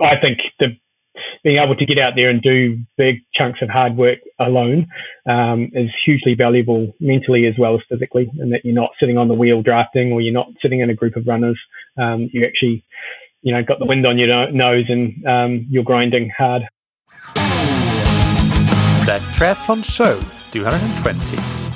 I think the being able to get out there and do big chunks of hard work alone um, is hugely valuable mentally as well as physically, and that you're not sitting on the wheel drafting or you're not sitting in a group of runners. Um, you actually, you know, got the wind on your nose and um, you're grinding hard. That Triathlon Show 220.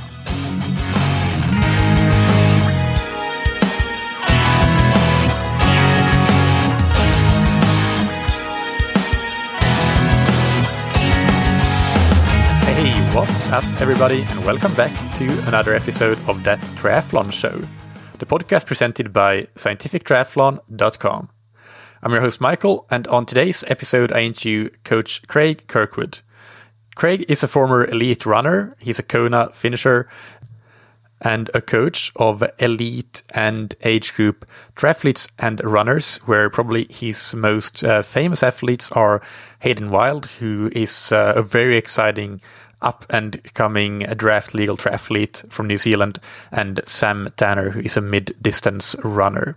What's up, everybody, and welcome back to another episode of That Triathlon Show, the podcast presented by scientifictriathlon.com. I'm your host, Michael, and on today's episode, I interview Coach Craig Kirkwood. Craig is a former elite runner, he's a Kona finisher, and a coach of elite and age group triathletes and runners, where probably his most uh, famous athletes are Hayden Wilde, who is uh, a very exciting up and coming draft legal triathlete from New Zealand, and Sam Tanner, who is a mid distance runner.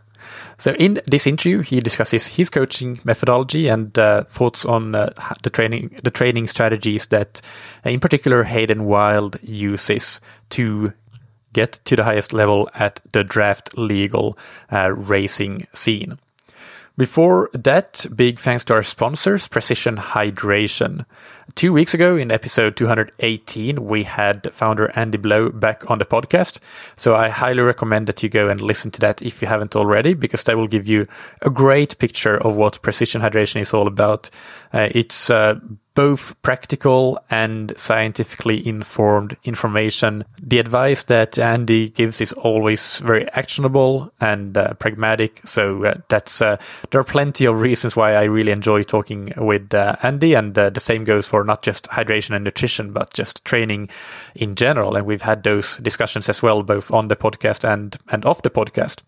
So, in this interview, he discusses his coaching methodology and uh, thoughts on uh, the training the training strategies that, uh, in particular, Hayden Wilde uses to get to the highest level at the draft legal uh, racing scene. Before that, big thanks to our sponsors, Precision Hydration. Two weeks ago, in episode 218, we had founder Andy Blow back on the podcast. So I highly recommend that you go and listen to that if you haven't already, because that will give you a great picture of what precision hydration is all about. Uh, it's uh, both practical and scientifically informed information. The advice that Andy gives is always very actionable and uh, pragmatic. So uh, that's uh, there are plenty of reasons why I really enjoy talking with uh, Andy, and uh, the same goes for not just hydration and nutrition, but just training in general. And we've had those discussions as well, both on the podcast and and off the podcast.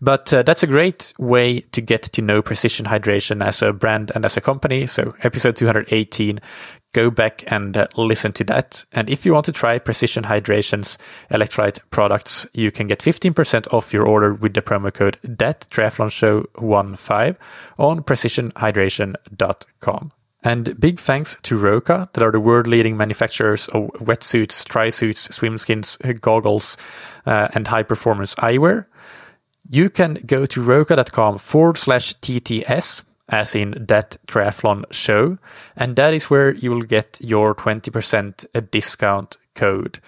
But uh, that's a great way to get to know Precision Hydration as a brand and as a company. So episode 218 go back and uh, listen to that. And if you want to try Precision Hydration's electrolyte products, you can get 15% off your order with the promo code that triathlon show 15 on precisionhydration.com. And big thanks to Roka, that are the world leading manufacturers of wetsuits, tri suits, swim skins, goggles, uh, and high performance eyewear. You can go to roka.com forward slash TTS as in that triathlon show. And that is where you will get your 20% discount code.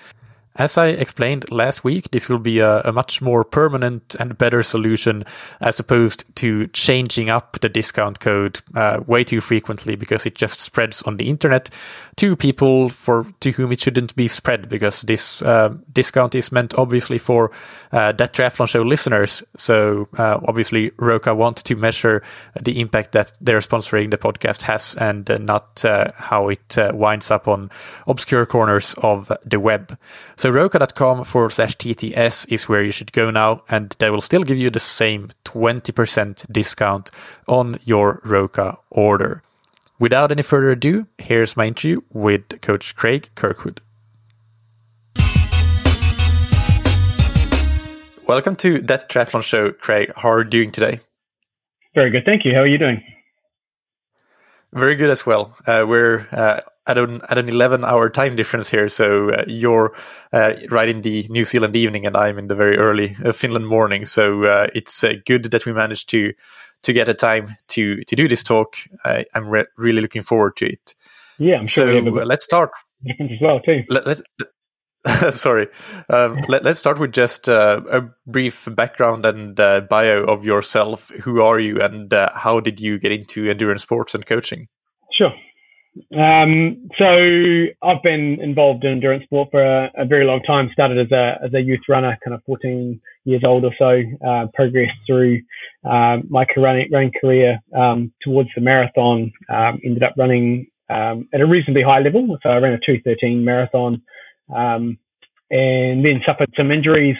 As I explained last week, this will be a, a, much more permanent and better solution as opposed to changing up the discount code uh, way too frequently because it just spreads on the internet to people for to whom it shouldn't be spread because this uh, discount is meant obviously for uh, that triathlon show listeners. So uh, obviously Roka want to measure the impact that their sponsoring the podcast has and uh, not uh, how it winds up on obscure corners of the web. So roka.com forward slash TTS is where you should go now, and they will still give you the same 20% discount on your Roka order. Without any further ado, here's my interview with Coach Craig Kirkwood. Welcome to That Triathlon Show, Craig. How are you doing today? Very good, thank you. How are you doing? Very good as well. Uh, we're uh, at an at an eleven hour time difference here, so uh, you're uh, right in the New Zealand evening, and I'm in the very early uh, Finland morning. So uh, it's uh, good that we managed to to get a time to to do this talk. I, am re- really looking forward to it. Yeah, I'm sure. So let's start. As well too. Let, us Sorry. Um, let, us start with just uh, a brief background and uh, bio of yourself. Who are you, and uh, how did you get into endurance sports and coaching? Sure. Um, so I've been involved in endurance sport for a, a, very long time. Started as a as a youth runner, kind of 14 years old or so. Uh, progressed through um, my running, running career um, towards the marathon. Um, ended up running um, at a reasonably high level. So I ran a 213 marathon, um, and then suffered some injuries.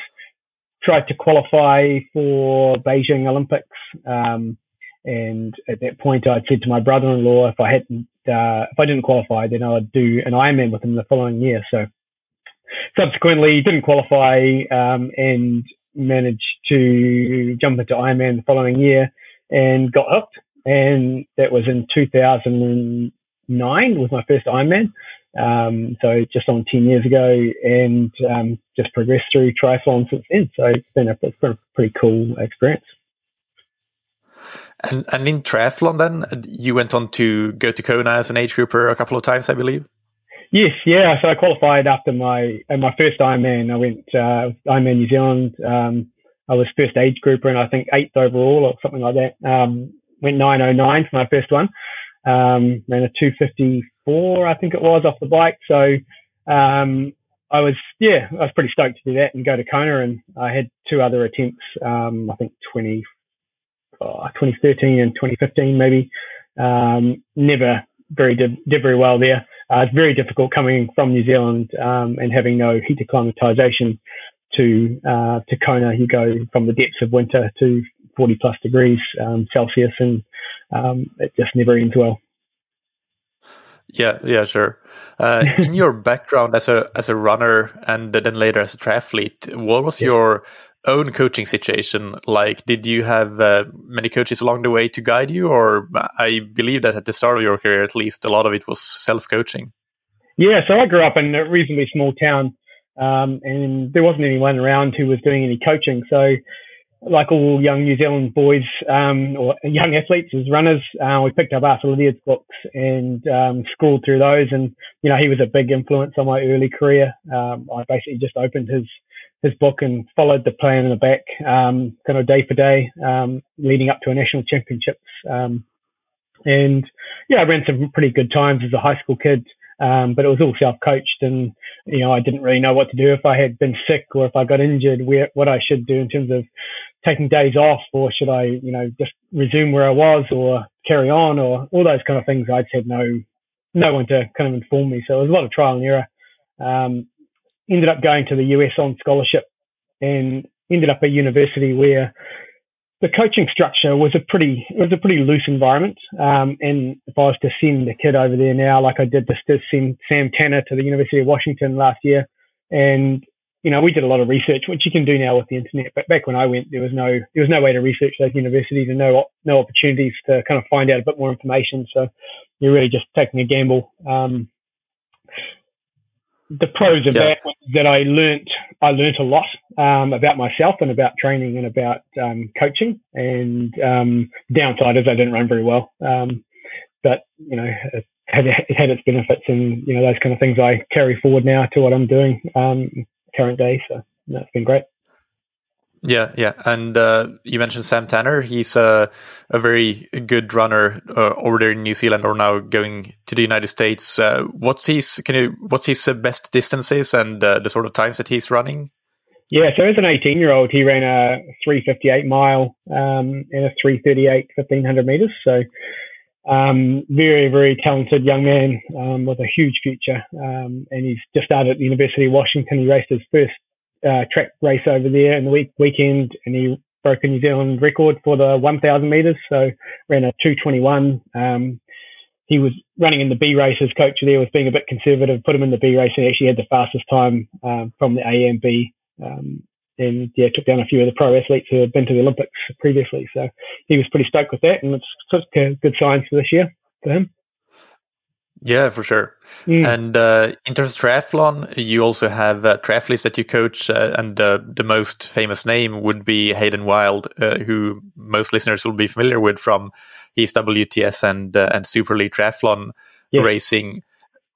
Tried to qualify for Beijing Olympics. and at that point, I'd said to my brother-in-law, if I hadn't uh, if I didn't qualify, then I would do an Ironman with him the following year. So subsequently, didn't qualify um, and managed to jump into Ironman the following year and got hooked. and that was in 2009 was my first Ironman. Um, so just on 10 years ago and um, just progressed through triathlon since then. So it's been a, it's been a pretty cool experience. And, and in triathlon, then you went on to go to Kona as an age grouper a couple of times, I believe. Yes, yeah. So I qualified after my uh, my first Ironman. I went uh, Ironman New Zealand. Um, I was first age grouper and I think eighth overall or something like that. Um, went 909 for my first one. Um, ran a 254, I think it was, off the bike. So um, I was, yeah, I was pretty stoked to do that and go to Kona. And I had two other attempts, um, I think 20, oh, 2013 and 2015 maybe. Um, never very did, did very well there. Uh, it's very difficult coming from New Zealand um, and having no heat acclimatization to uh, to Kona. You go from the depths of winter to 40 plus degrees um, Celsius, and um, it just never ends well. Yeah, yeah, sure. Uh, in your background as a as a runner and then later as a triathlete, what was yeah. your own coaching situation like? Did you have uh, many coaches along the way to guide you, or I believe that at the start of your career, at least, a lot of it was self coaching? Yeah, so I grew up in a reasonably small town, um, and there wasn't anyone around who was doing any coaching. So like all young New Zealand boys um, or young athletes as runners, uh, we picked up Arthur Lydiard's books and um, scrolled through those. And you know, he was a big influence on my early career. Um, I basically just opened his his book and followed the plan in the back, um, kind of day for day, um, leading up to a national championships. Um, and yeah, I ran some pretty good times as a high school kid. Um, but it was all self-coached, and you know I didn't really know what to do if I had been sick or if I got injured, where, what I should do in terms of taking days off, or should I, you know, just resume where I was, or carry on, or all those kind of things. I'd said no, no one to kind of inform me. So it was a lot of trial and error. Um, ended up going to the US on scholarship, and ended up at university where the coaching structure was a pretty it was a pretty loose environment. Um, and if I was to send a kid over there now, like I did just to send Sam Tanner to the University of Washington last year, and you know we did a lot of research, which you can do now with the internet. But back when I went, there was no there was no way to research those universities and no no opportunities to kind of find out a bit more information. So you're really just taking a gamble. Um, the pros of yeah. that that I learnt I learnt a lot um, about myself and about training and about um, coaching. And um, downside is I didn't run very well, um, but you know it had, it had, its benefits and you know those kind of things I carry forward now to what I'm doing um, current day. So know, it's been great. Yeah, yeah, and uh, you mentioned Sam Tanner. He's a a very good runner uh, over there in New Zealand, or now going to the United States. Uh, what's his can you what's his best distances and uh, the sort of times that he's running? Yeah, so as an 18 year old, he ran a 358 mile um, and a 338 1500 meters. So um, very very talented young man um, with a huge future, um, and he's just started at the University of Washington. He raced his first uh, track race over there in the week weekend, and he broke a New Zealand record for the 1,000 meters. So ran a 221. Um, he was running in the B race. His coach there was being a bit conservative, put him in the B race, and actually had the fastest time um, from the A and B. Um, and yeah, took down a few of the pro athletes who had been to the Olympics previously. So he was pretty stoked with that, and it's such good signs for this year for him. Yeah, for sure. Mm. And uh, in terms of triathlon, you also have uh, triathletes that you coach, uh, and uh, the most famous name would be Hayden Wilde, uh, who most listeners will be familiar with from his WTS and uh, and Super League Triathlon yeah. racing.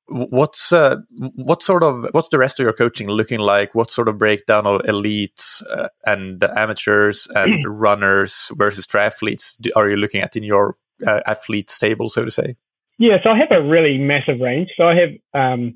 What's what sort of what's the rest of your coaching looking like? What sort of breakdown of elites and amateurs and runners versus triathletes are you looking at in your athletes table, so to say? Yeah, so I have a really massive range. So I have um,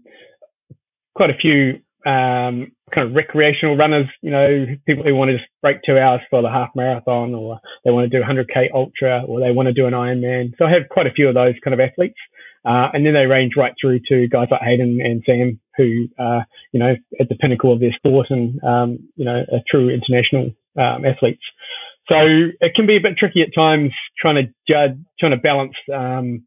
quite a few um, kind of recreational runners, you know, people who want to just break two hours for the half marathon or they want to do 100K ultra or they want to do an Ironman. So I have quite a few of those kind of athletes. Uh, and then they range right through to guys like Hayden and Sam, who are, you know, at the pinnacle of their sport and, um, you know, are true international um, athletes. So it can be a bit tricky at times trying to judge, trying to balance, um,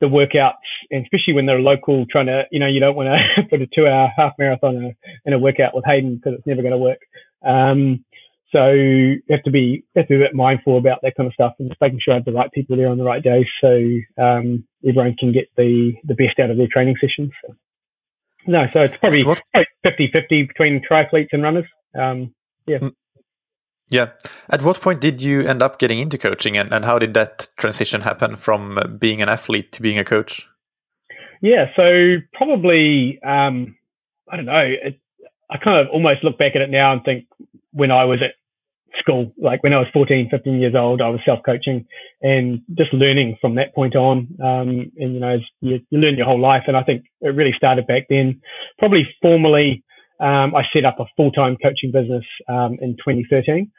the workouts, and especially when they're local, trying to, you know, you don't want to put a two hour half marathon in a, in a workout with Hayden because it's never going to work. Um, So you have to be have to be a bit mindful about that kind of stuff and just making sure I have the right people there on the right days, so um, everyone can get the the best out of their training sessions. So, no, so it's probably, probably 50-50 between triathletes and runners. Um, yeah. Yeah. At what point did you end up getting into coaching, and, and how did that transition happen from being an athlete to being a coach? Yeah, so probably um, I don't know. It, I kind of almost look back at it now and think when I was at school, like when I was 14, 15 years old, I was self-coaching and just learning from that point on. Um, and, you know, you, you, learn your whole life. And I think it really started back then. Probably formally, um, I set up a full-time coaching business um, in 2013.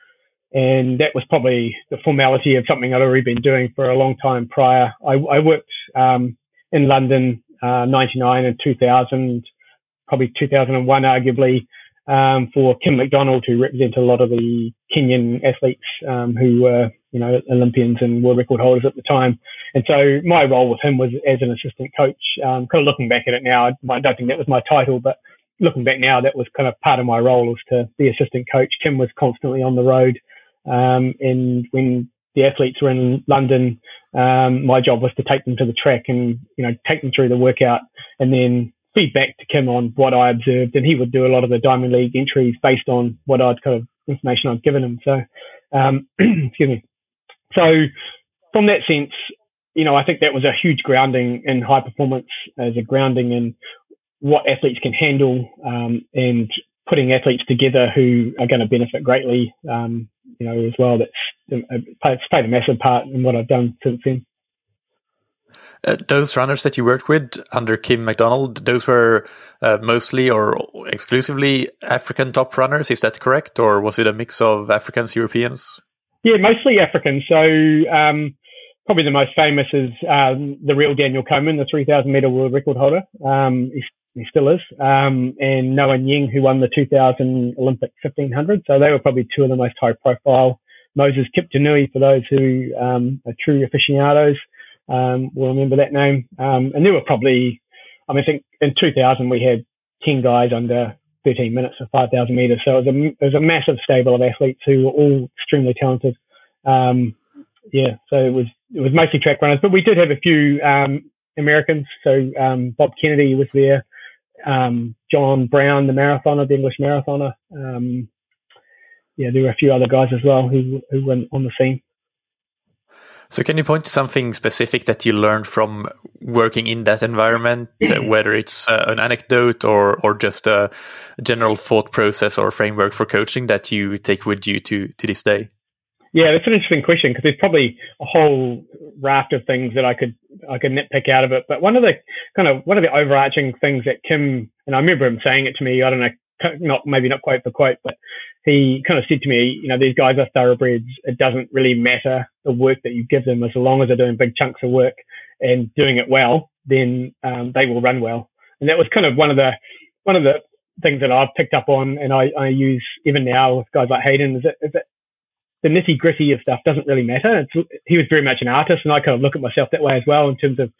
And that was probably the formality of something I'd already been doing for a long time prior. I, I worked um, in London, uh, 99 and 2000, probably 2001, arguably, um, for Kim McDonald, who represented a lot of the Kenyan athletes um, who were, you know, Olympians and world record holders at the time. And so my role with him was as an assistant coach. Um, kind of looking back at it now, I don't think that was my title, but looking back now, that was kind of part of my role was to be assistant coach. Kim was constantly on the road. Um, and when the athletes were in London, um, my job was to take them to the track and, you know, take them through the workout and then feedback to Kim on what I observed, and he would do a lot of the Diamond League entries based on what I'd kind of information I'd given him. So, um, excuse me. So, from that sense, you know, I think that was a huge grounding in high performance as a grounding in what athletes can handle um, and putting athletes together who are going to benefit greatly, um, you know, as well. That's it's played a massive part in what I've done since then. Uh, those runners that you worked with under Kim McDonald, those were uh, mostly or exclusively African top runners. Is that correct, or was it a mix of Africans, Europeans? Yeah, mostly African. So um, probably the most famous is um, the real Daniel Komen, the 3,000 meter world record holder. Um, he, he, still is, um, and Noah Ngeny, who won the 2000 Olympic 1500. So they were probably two of the most high profile. Moses Kiptanui, for those who um, are true aficionados um, will remember that name. Um, and there were probably, I mean, I think in 2000 we had 10 guys under 13 minutes for 5,000 meters. So it was, a, it was a massive stable of athletes who were all extremely talented. Um, yeah, so it was it was mostly track runners, but we did have a few um, Americans. So um, Bob Kennedy was there, um, John Brown, the marathoner, the English marathoner. Um, yeah, there were a few other guys as well who who went on the scene. So, can you point to something specific that you learned from working in that environment, uh, whether it's uh, an anecdote or or just a general thought process or framework for coaching that you take with you to to this day? Yeah, that's an interesting question because there's probably a whole raft of things that I could I could nitpick out of it. But one of the kind of one of the overarching things that Kim and I remember him saying it to me. I don't know not maybe not quote for quote, but he kind of said to me, you know, these guys are thoroughbreds. It doesn't really matter the work that you give them as long as they're doing big chunks of work and doing it well, then um, they will run well. And that was kind of one of the one of the things that I've picked up on, and I, I use even now with guys like Hayden is that, is that the nitty gritty of stuff doesn't really matter. It's, he was very much an artist, and I kind of look at myself that way as well in terms of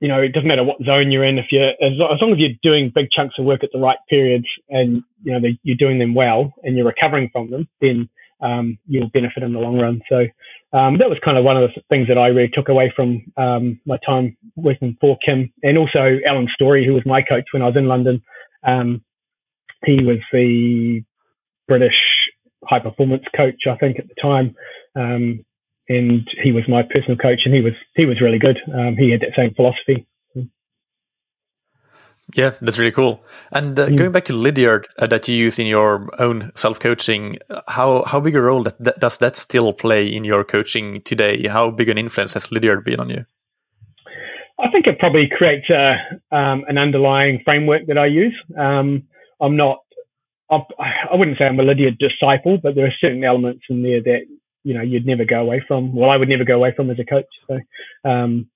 you know, it doesn't matter what zone you're in. If you're, as, as long as you're doing big chunks of work at the right periods and, you know, you're doing them well and you're recovering from them, then um, you'll benefit in the long run. So um, that was kind of one of the things that I really took away from um, my time working for Kim and also Alan Storey, who was my coach when I was in London. Um, he was the British high performance coach, I think, at the time. Um, and he was my personal coach, and he was he was really good. Um, he had that same philosophy. Yeah, that's really cool. And uh, mm. going back to Lydiard uh, that you use in your own self coaching, how how big a role that, that, does that still play in your coaching today? How big an influence has Lydiard been on you? I think it probably creates a, um, an underlying framework that I use. Um, I'm not, I, wouldn't say I'm a Lydiard disciple, but there are certain elements in there that you know you'd never go away from. Well, I would never go away from as a coach. So, um,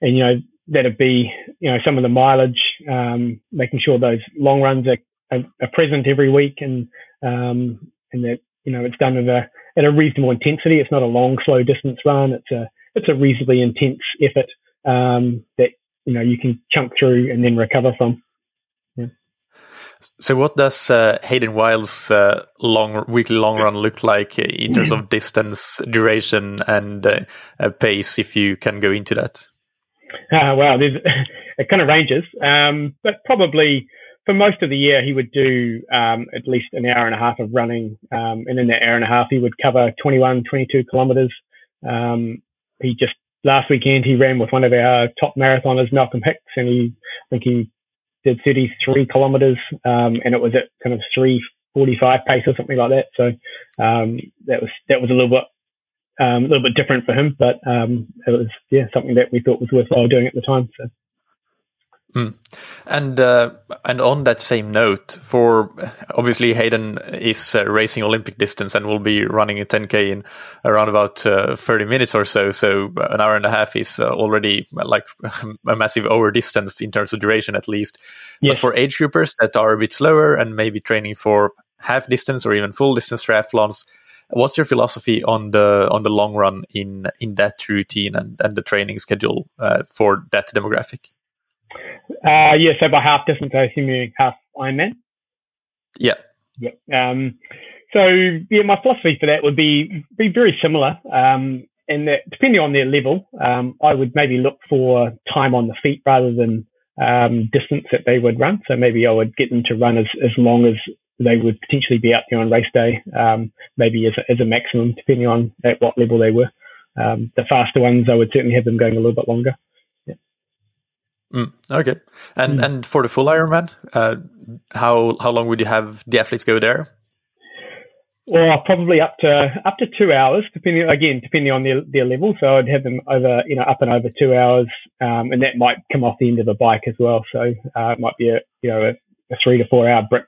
and you know that'd be you know some of the mileage, um, making sure those long runs are, are, are present every week, and um, and that you know it's done at a at a reasonable intensity. It's not a long, slow distance run. It's a it's a reasonably intense effort um, that you know you can chunk through and then recover from. So, what does uh, Hayden Wilde's uh, long weekly long run look like in terms of distance, duration, and uh, pace? If you can go into that. Uh, well, it kind of ranges, um, but probably for most of the year he would do um, at least an hour and a half of running, um, and in that hour and a half he would cover 21, 22 kilometers. Um, he just last weekend he ran with one of our top marathoners, Malcolm Hicks, and he I think he did 33 kilometers, um, and it was at kind of 345 pace or something like that. So um, that was that was a little bit um, a little bit different for him, but um, it was yeah something that we thought was worthwhile doing at the time. So. Mm. And uh, and on that same note, for obviously Hayden is uh, racing Olympic distance and will be running a 10k in around about uh, 30 minutes or so. So an hour and a half is uh, already like a massive over distance in terms of duration, at least. Yes. But for age groupers that are a bit slower and maybe training for half distance or even full distance triathlons, what's your philosophy on the on the long run in in that routine and, and the training schedule uh, for that demographic? Uh, yeah, so by half distance, I assume you half Ironman. Yeah. Yeah. Um, so yeah, my philosophy for that would be be very similar. Um, and that depending on their level, um, I would maybe look for time on the feet rather than um, distance that they would run. So maybe I would get them to run as, as long as they would potentially be out there on race day, um, maybe as a, as a maximum, depending on at what level they were. Um, the faster ones, I would certainly have them going a little bit longer. Mm, okay, and mm. and for the full Ironman, uh, how how long would you have the athletes go there? Well, probably up to up to two hours, depending again depending on their, their level. So I'd have them over you know up and over two hours, um, and that might come off the end of a bike as well. So uh, it might be a you know a, a three to four hour brick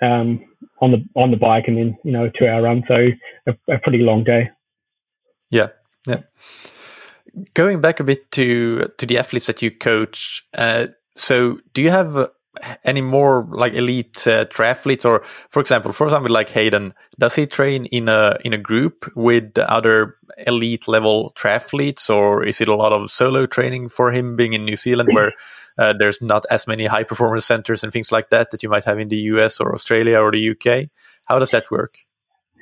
um, on the on the bike, and then you know a two hour run. So a, a pretty long day. Yeah, yeah going back a bit to to the athletes that you coach, uh, so do you have any more like elite uh, triathletes, or for example, for example, like Hayden, does he train in a in a group with other elite level triathletes, or is it a lot of solo training for him being in New Zealand, where uh, there's not as many high performance centers and things like that that you might have in the US or Australia or the UK? How does that work?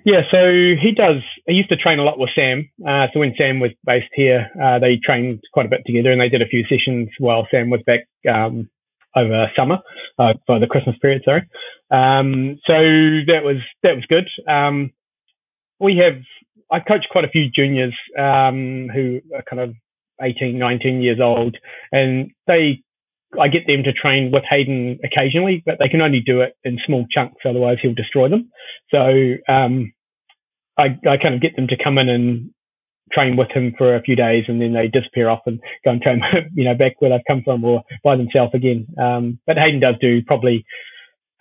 Yeah, so he does. He used to train a lot with Sam. Uh, so when Sam was based here, uh, they trained quite a bit together, and they did a few sessions while Sam was back um, over summer uh, for the Christmas period. Sorry. Um, so that was that was good. Um, we have. I coach quite a few juniors um, who are kind of 18, 19 years old, and they I get them to train with Hayden occasionally, but they can only do it in small chunks, otherwise he'll destroy them. So um, I, I kind of get them to come in and train with him for a few days, and then they disappear off and go and train, you know, back where they've come from or by themselves again. Um, but Hayden does do probably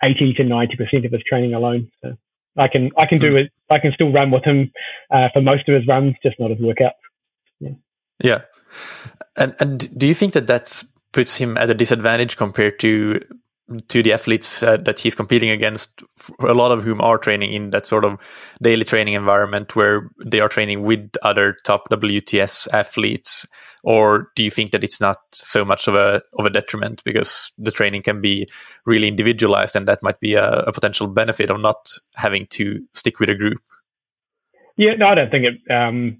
eighty to ninety percent of his training alone. So I can I can do hmm. it. I can still run with him uh, for most of his runs, just not his workouts. Yeah. Yeah. And and do you think that that's puts him at a disadvantage compared to to the athletes uh, that he's competing against a lot of whom are training in that sort of daily training environment where they are training with other top WTS athletes or do you think that it's not so much of a of a detriment because the training can be really individualized and that might be a, a potential benefit of not having to stick with a group? Yeah no I don't think it um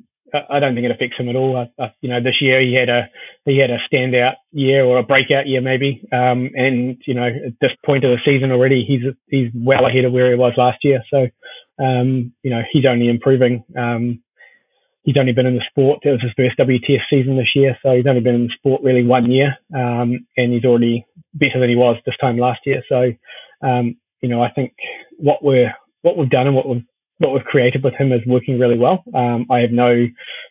I don't think it affects him at all. I, I, you know, this year he had a he had a standout year or a breakout year maybe, um, and you know at this point of the season already he's he's well ahead of where he was last year. So um, you know he's only improving. Um, he's only been in the sport. It was his first WTS season this year, so he's only been in the sport really one year, um, and he's already better than he was this time last year. So um, you know I think what we're what we've done and what we've what we've created with him is working really well. Um, I have no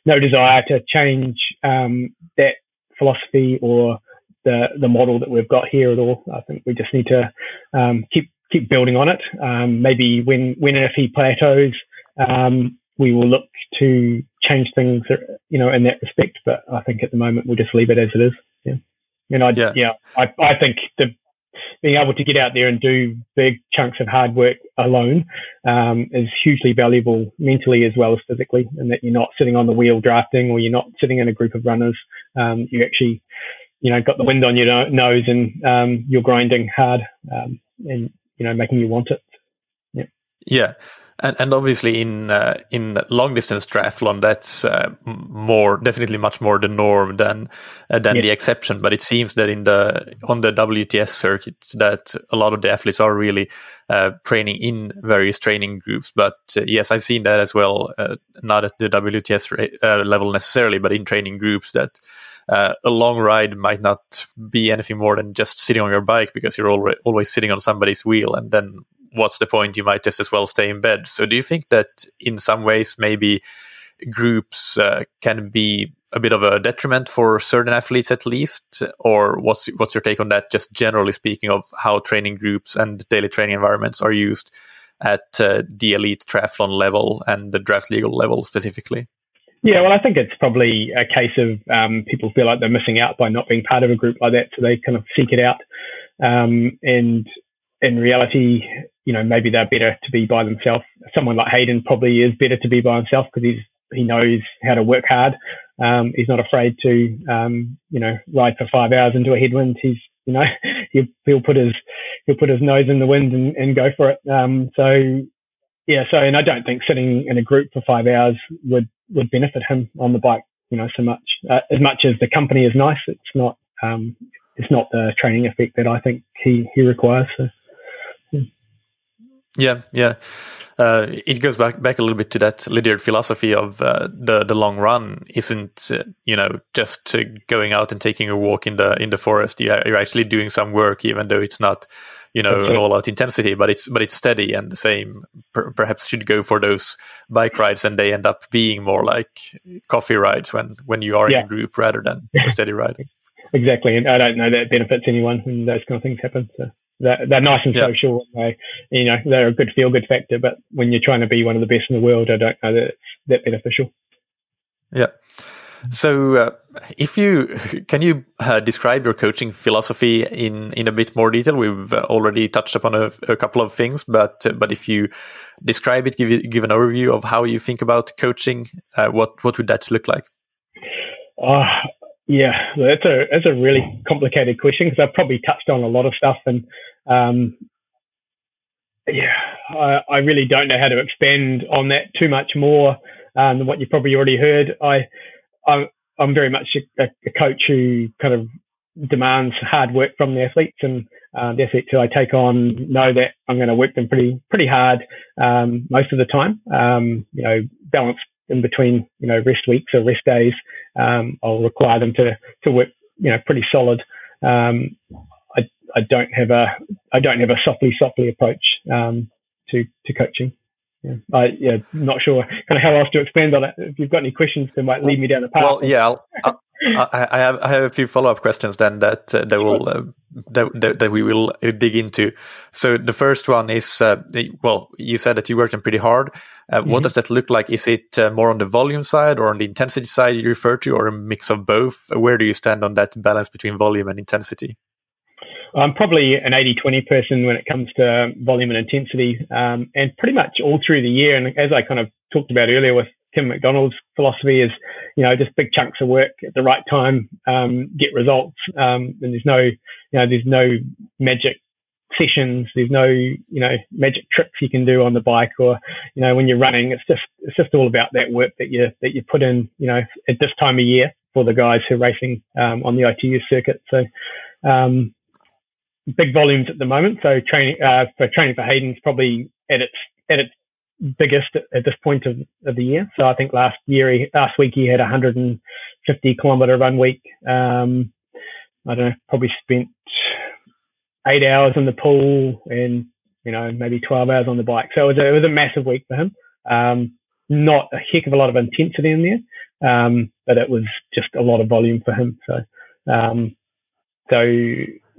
no desire to change um, that philosophy or the the model that we've got here at all. I think we just need to um, keep keep building on it. Um, maybe when when and if he plateaus, um, we will look to change things, you know, in that respect. But I think at the moment we'll just leave it as it is. Yeah. And I, yeah, yeah I, I think the being able to get out there and do big chunks of hard work alone um, is hugely valuable mentally as well as physically, and that you're not sitting on the wheel drafting or you're not sitting in a group of runners. Um, you actually, you know, got the wind on your nose and um, you're grinding hard. Um, and you know making you want it. Yeah. Yeah. And, and obviously in uh, in long distance triathlon, that's uh, more definitely much more the norm than uh, than the exception. But it seems that in the on the WTS circuits, that a lot of the athletes are really uh, training in various training groups. But uh, yes, I've seen that as well, uh, not at the WTS level necessarily, but in training groups that. Uh, a long ride might not be anything more than just sitting on your bike because you're already, always sitting on somebody's wheel and then what's the point? You might just as well stay in bed. So, do you think that in some ways maybe groups uh, can be a bit of a detriment for certain athletes at least or what's what's your take on that just generally speaking of how training groups and daily training environments are used at uh, the elite triathlon level and the draft legal level specifically yeah well i think it's probably a case of um, people feel like they're missing out by not being part of a group like that so they kind of seek it out um, and in reality, you know, maybe they're better to be by themselves. Someone like Hayden probably is better to be by himself because he's he knows how to work hard. Um, he's not afraid to, um, you know, ride for five hours into a headwind. He's, you know, he'll, he'll put his he'll put his nose in the wind and, and go for it. Um, so yeah, so and I don't think sitting in a group for five hours would would benefit him on the bike, you know, so much. Uh, as much as the company is nice, it's not um, it's not the training effect that I think he he requires. So. Yeah, yeah. Uh, it goes back back a little bit to that Lydiard philosophy of uh, the the long run isn't uh, you know just going out and taking a walk in the in the forest. You are, you're actually doing some work, even though it's not you know okay. an all out intensity, but it's but it's steady and the same. Per, perhaps should go for those bike rides, and they end up being more like coffee rides when when you are yeah. in a group rather than a steady ride. exactly, and I don't know that benefits anyone when those kind of things happen. So. They're, they're nice and social. They, you know, they're a good feel good factor. But when you're trying to be one of the best in the world, I don't know that it's that beneficial. Yeah. So, uh, if you can you uh, describe your coaching philosophy in in a bit more detail? We've already touched upon a, a, couple of things, but uh, but if you describe it, give give an overview of how you think about coaching, uh, what what would that look like? Uh, yeah, that's a that's a really complicated question because I've probably touched on a lot of stuff, and um, yeah, I, I, really don't know how to expand on that too much more um, than what you've probably already heard. I I'm, I'm very much a, a, coach who kind of demands hard work from the athletes, and uh, the athletes who I take on know that I'm going to work them pretty pretty hard um, most of the time. Um, you know, balance in between, you know, rest weeks or rest days, um, I'll require them to to work, you know, pretty solid. Um, I I don't have a I don't have a softly softly approach um, to to coaching. Yeah, I yeah, not sure kind of how else to expand on it. If you've got any questions, that might lead me down the path. Well, yeah, I'll, I, I, have I have a few follow up questions then that uh, that will uh, that, that, that we will uh, dig into. So the first one is uh, well, you said that you worked working pretty hard. Uh, mm-hmm. What does that look like? Is it uh, more on the volume side or on the intensity side you refer to, or a mix of both? Where do you stand on that balance between volume and intensity? I'm probably an 80-20 person when it comes to volume and intensity, um, and pretty much all through the year. And as I kind of talked about earlier with Kim McDonald's philosophy is, you know, just big chunks of work at the right time, um, get results. Um, and there's no, you know, there's no magic sessions. There's no, you know, magic tricks you can do on the bike or, you know, when you're running, it's just, it's just all about that work that you, that you put in, you know, at this time of year for the guys who are racing, um, on the ITU circuit. So, um, big volumes at the moment. So training, uh, for training for Hayden's probably at its, at its biggest at this point of, of the year. So I think last year, he, last week he had a 150 kilometer run week. Um, I don't know, probably spent eight hours in the pool and you know maybe 12 hours on the bike. So it was a, it was a massive week for him. Um, not a heck of a lot of intensity in there, um, but it was just a lot of volume for him. So, um, so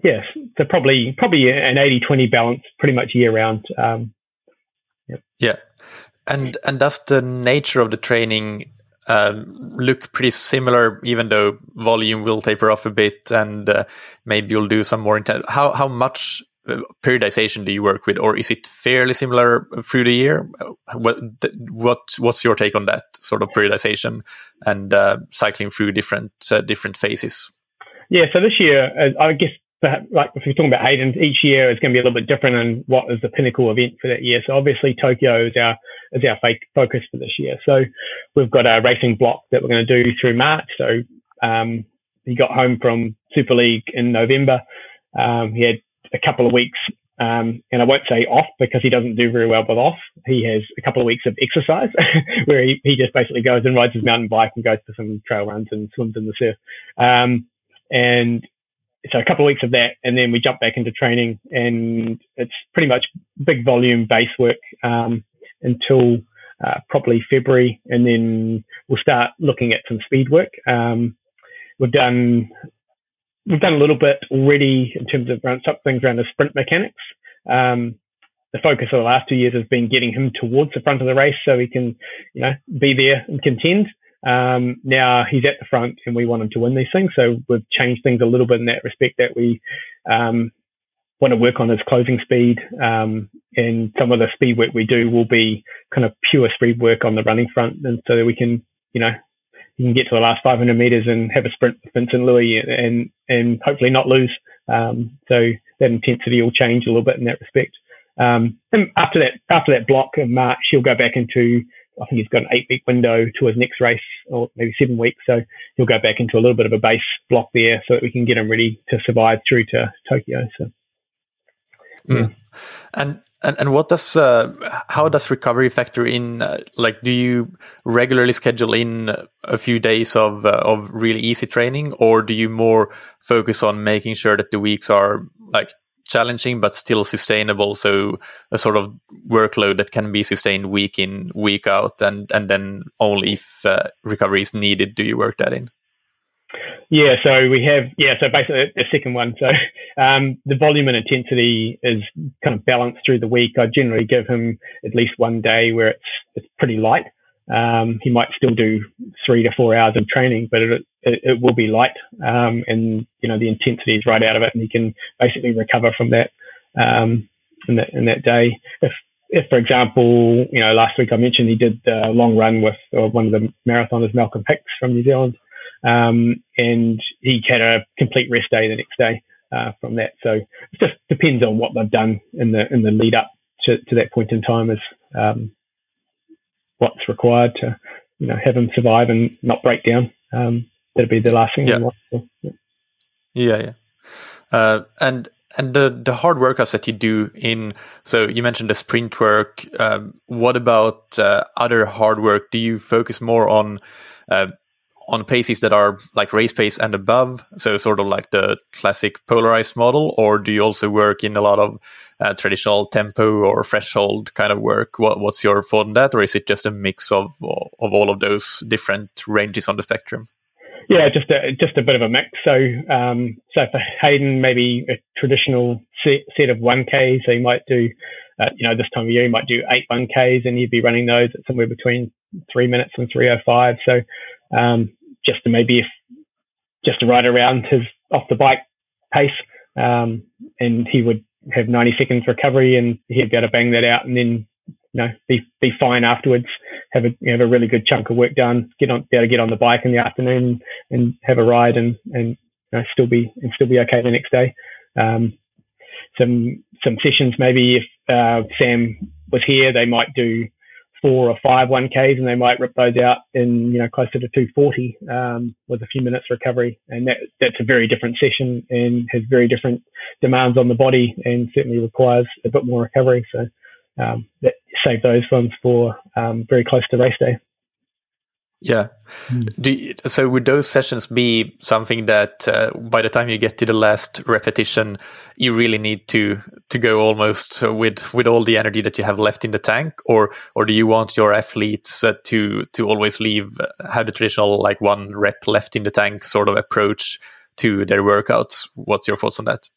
yes, so probably probably an 80-20 balance, pretty much year round. Um. Yeah, and and does the nature of the training um, look pretty similar, even though volume will taper off a bit, and uh, maybe you'll do some more intense. How how much uh, periodization do you work with, or is it fairly similar through the year? What what what's your take on that sort of periodization and uh, cycling through different uh, different phases? Yeah, so this year, uh, I guess like if you're talking about Hayden, each year is going to be a little bit different and what is the pinnacle event for that year. So obviously Tokyo is our is our focus for this year. So we've got a racing block that we're going to do through March. So um, he got home from Super League in November. Um, he had a couple of weeks, um, and I won't say off because he doesn't do very well with off. He has a couple of weeks of exercise where he, he just basically goes and rides his mountain bike and goes for some trail runs and swims in the surf. Um, and so a couple of weeks of that, and then we jump back into training, and it's pretty much big volume base work um, until uh, probably February, and then we'll start looking at some speed work. Um, we've done we've done a little bit already in terms of some things around the sprint mechanics. Um, the focus of the last two years has been getting him towards the front of the race so he can, you know, be there and contend. Um, now he's at the front and we want him to win these things. So we've changed things a little bit in that respect that we um, want to work on his closing speed. Um, and some of the speed work we do will be kind of pure speed work on the running front. And so that we can, you know, you can get to the last 500 meters and have a sprint with Vincent Luis and, and hopefully not lose. Um, so that intensity will change a little bit in that respect. Um, and after that, after that block in March, he'll go back into, I think he's got an eight week window to his next race or maybe seven weeks. So he'll go back into a little bit of a base block there so that we can get him ready to survive through to Tokyo. So, yeah. Mm. And and, and what does uh, how does recovery factor in? Uh, like, do you regularly schedule in a few days of uh, of really easy training, or do you more focus on making sure that the weeks are like challenging but still sustainable? So a sort of workload that can be sustained week in week out, and and then only if uh, recovery is needed do you work that in? Yeah, so we have yeah, so basically the second one. So um, the volume and intensity is kind of balanced through the week. I generally give him at least one day where it's it's pretty light. Um, he might still do three to four hours of training, but it it, it will be light, um, and you know the intensity is right out of it, and he can basically recover from that um, in that in that day. If if, for example, you know, last week I mentioned he did a long run with uh, one of the marathoners, Malcolm Hicks from New Zealand. Um, and he had a complete rest day the next day uh, from that. So it just depends on what they've done in the in the lead up to, to that point in time, is um, what's required to you know have him survive and not break down. Um, that'd be the last thing. Yeah, yeah, yeah. yeah. Uh, and and the the hard workouts that you do in so you mentioned the sprint work. Um, what about uh, other hard work? Do you focus more on uh, on paces that are like race pace and above, so sort of like the classic polarized model, or do you also work in a lot of uh, traditional tempo or threshold kind of work? What, what's your thought on that, or is it just a mix of of all of those different ranges on the spectrum? Yeah, just a just a bit of a mix. So, um, so for Hayden, maybe a traditional set, set of one k. So you might do, uh, you know, this time of year you might do eight one ks, and you'd be running those at somewhere between three minutes and three oh five. So, um, just to maybe if just to ride around his off the bike pace. Um, and he would have 90 seconds recovery and he'd be able to bang that out and then, you know, be, be fine afterwards, have a, have a really good chunk of work done, get on, be able to get on the bike in the afternoon and have a ride and, and, you know, still be, and still be okay the next day. Um, some, some sessions, maybe if, uh, Sam was here, they might do, four or five 1Ks and they might rip those out in, you know, closer to 240 um, with a few minutes recovery. And that, that's a very different session and has very different demands on the body and certainly requires a bit more recovery. So um, that save those ones for um, very close to race day. Yeah. Mm. You, so would those sessions be something that uh, by the time you get to the last repetition, you really need to to go almost with with all the energy that you have left in the tank, or or do you want your athletes uh, to to always leave uh, have the traditional like one rep left in the tank sort of approach to their workouts? What's your thoughts on that?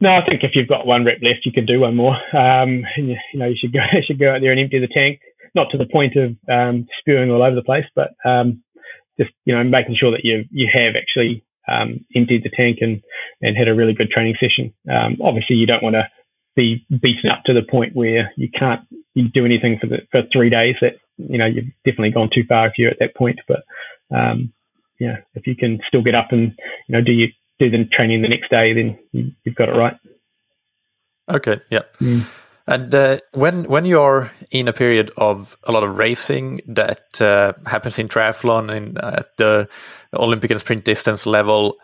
No, I think if you've got one rep left, you can do one more. Um, you, you know, you should go you should go out there and empty the tank not to the point of um, spewing all over the place, but um, just you know making sure that you you have actually um, emptied the tank and and had a really good training session. Um, obviously, you don't want to be beaten up to the point where you can't do anything for the for three days. That you know you've definitely gone too far if you're at that point. But um, yeah, if you can still get up and you know do your do the training the next day, then you, have got it right. Okay. Yeah. Mm. And uh, when when you're in a period of a lot of racing that uh, happens in triathlon and at the Olympic and sprint distance level,